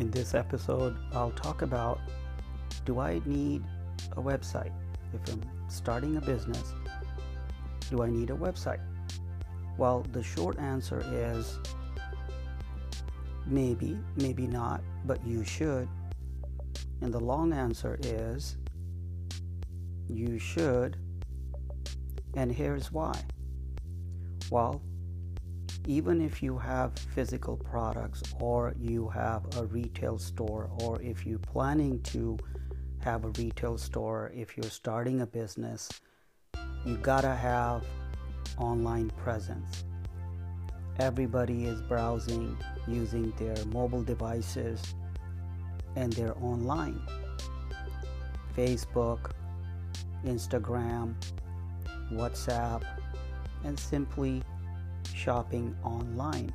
In this episode, I'll talk about do I need a website? If I'm starting a business, do I need a website? Well, the short answer is maybe, maybe not, but you should. And the long answer is you should. And here's why. Well, even if you have physical products or you have a retail store or if you're planning to have a retail store, if you're starting a business, you gotta have online presence. Everybody is browsing using their mobile devices and they're online. Facebook, Instagram, WhatsApp, and simply shopping online,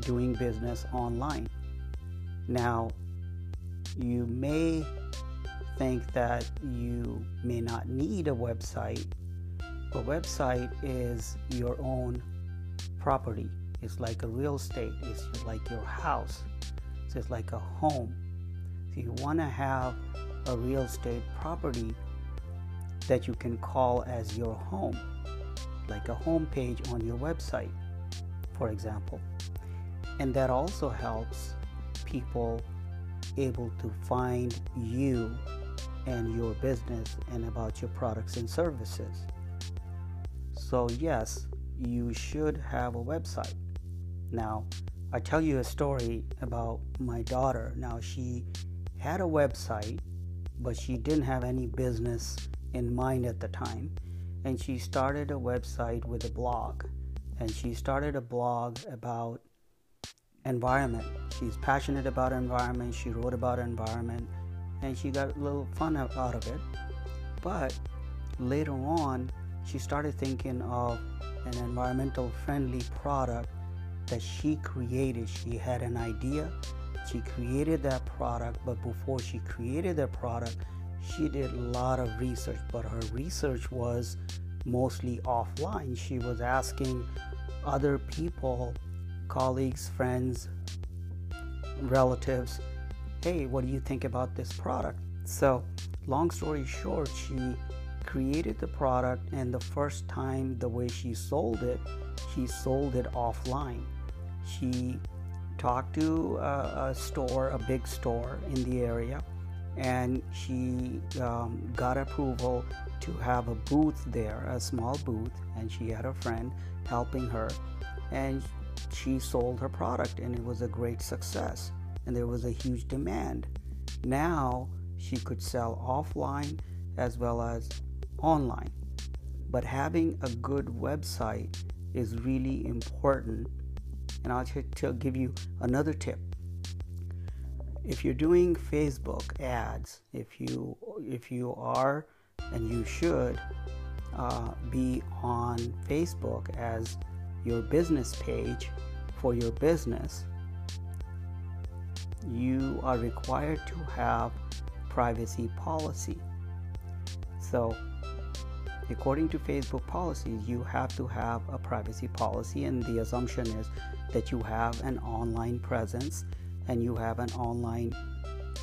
doing business online. Now, you may think that you may not need a website. A website is your own property. It's like a real estate. It's like your house. So it's like a home. So you want to have a real estate property that you can call as your home, like a home page on your website, for example. And that also helps people able to find you and your business and about your products and services. So, yes, you should have a website. Now, I tell you a story about my daughter. Now, she had a website, but she didn't have any business in mind at the time. And she started a website with a blog. And she started a blog about environment. She's passionate about environment. She wrote about environment and she got a little fun out of it. But later on, she started thinking of an environmental friendly product that she created. She had an idea, she created that product, but before she created that product, she did a lot of research. But her research was mostly offline. She was asking other people, colleagues, friends, relatives, hey, what do you think about this product? So, long story short, she created the product, and the first time, the way she sold it, she sold it offline. She talked to a, a store, a big store in the area, and she um, got approval to have a booth there, a small booth, and she had a friend helping her, and she sold her product, and it was a great success and there was a huge demand. Now she could sell offline as well as online. But having a good website is really important. And I'll give you another tip. If you're doing Facebook ads, if you if you are and you should uh, be on Facebook as your business page for your business, you are required to have privacy policy. So, according to Facebook policies, you have to have a privacy policy, and the assumption is that you have an online presence and you have an online,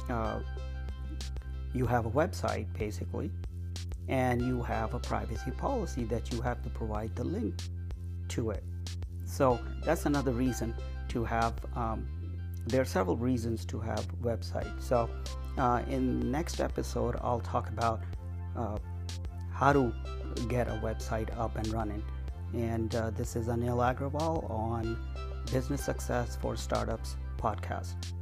uh, you have a website basically, and you have a privacy policy that you have to provide the link to it. So, that's another reason to have um, there are several reasons to have websites. So, uh, in next episode, I'll talk about uh, how to get a website up and running. And uh, this is Anil Agrawal on Business Success for Startups podcast.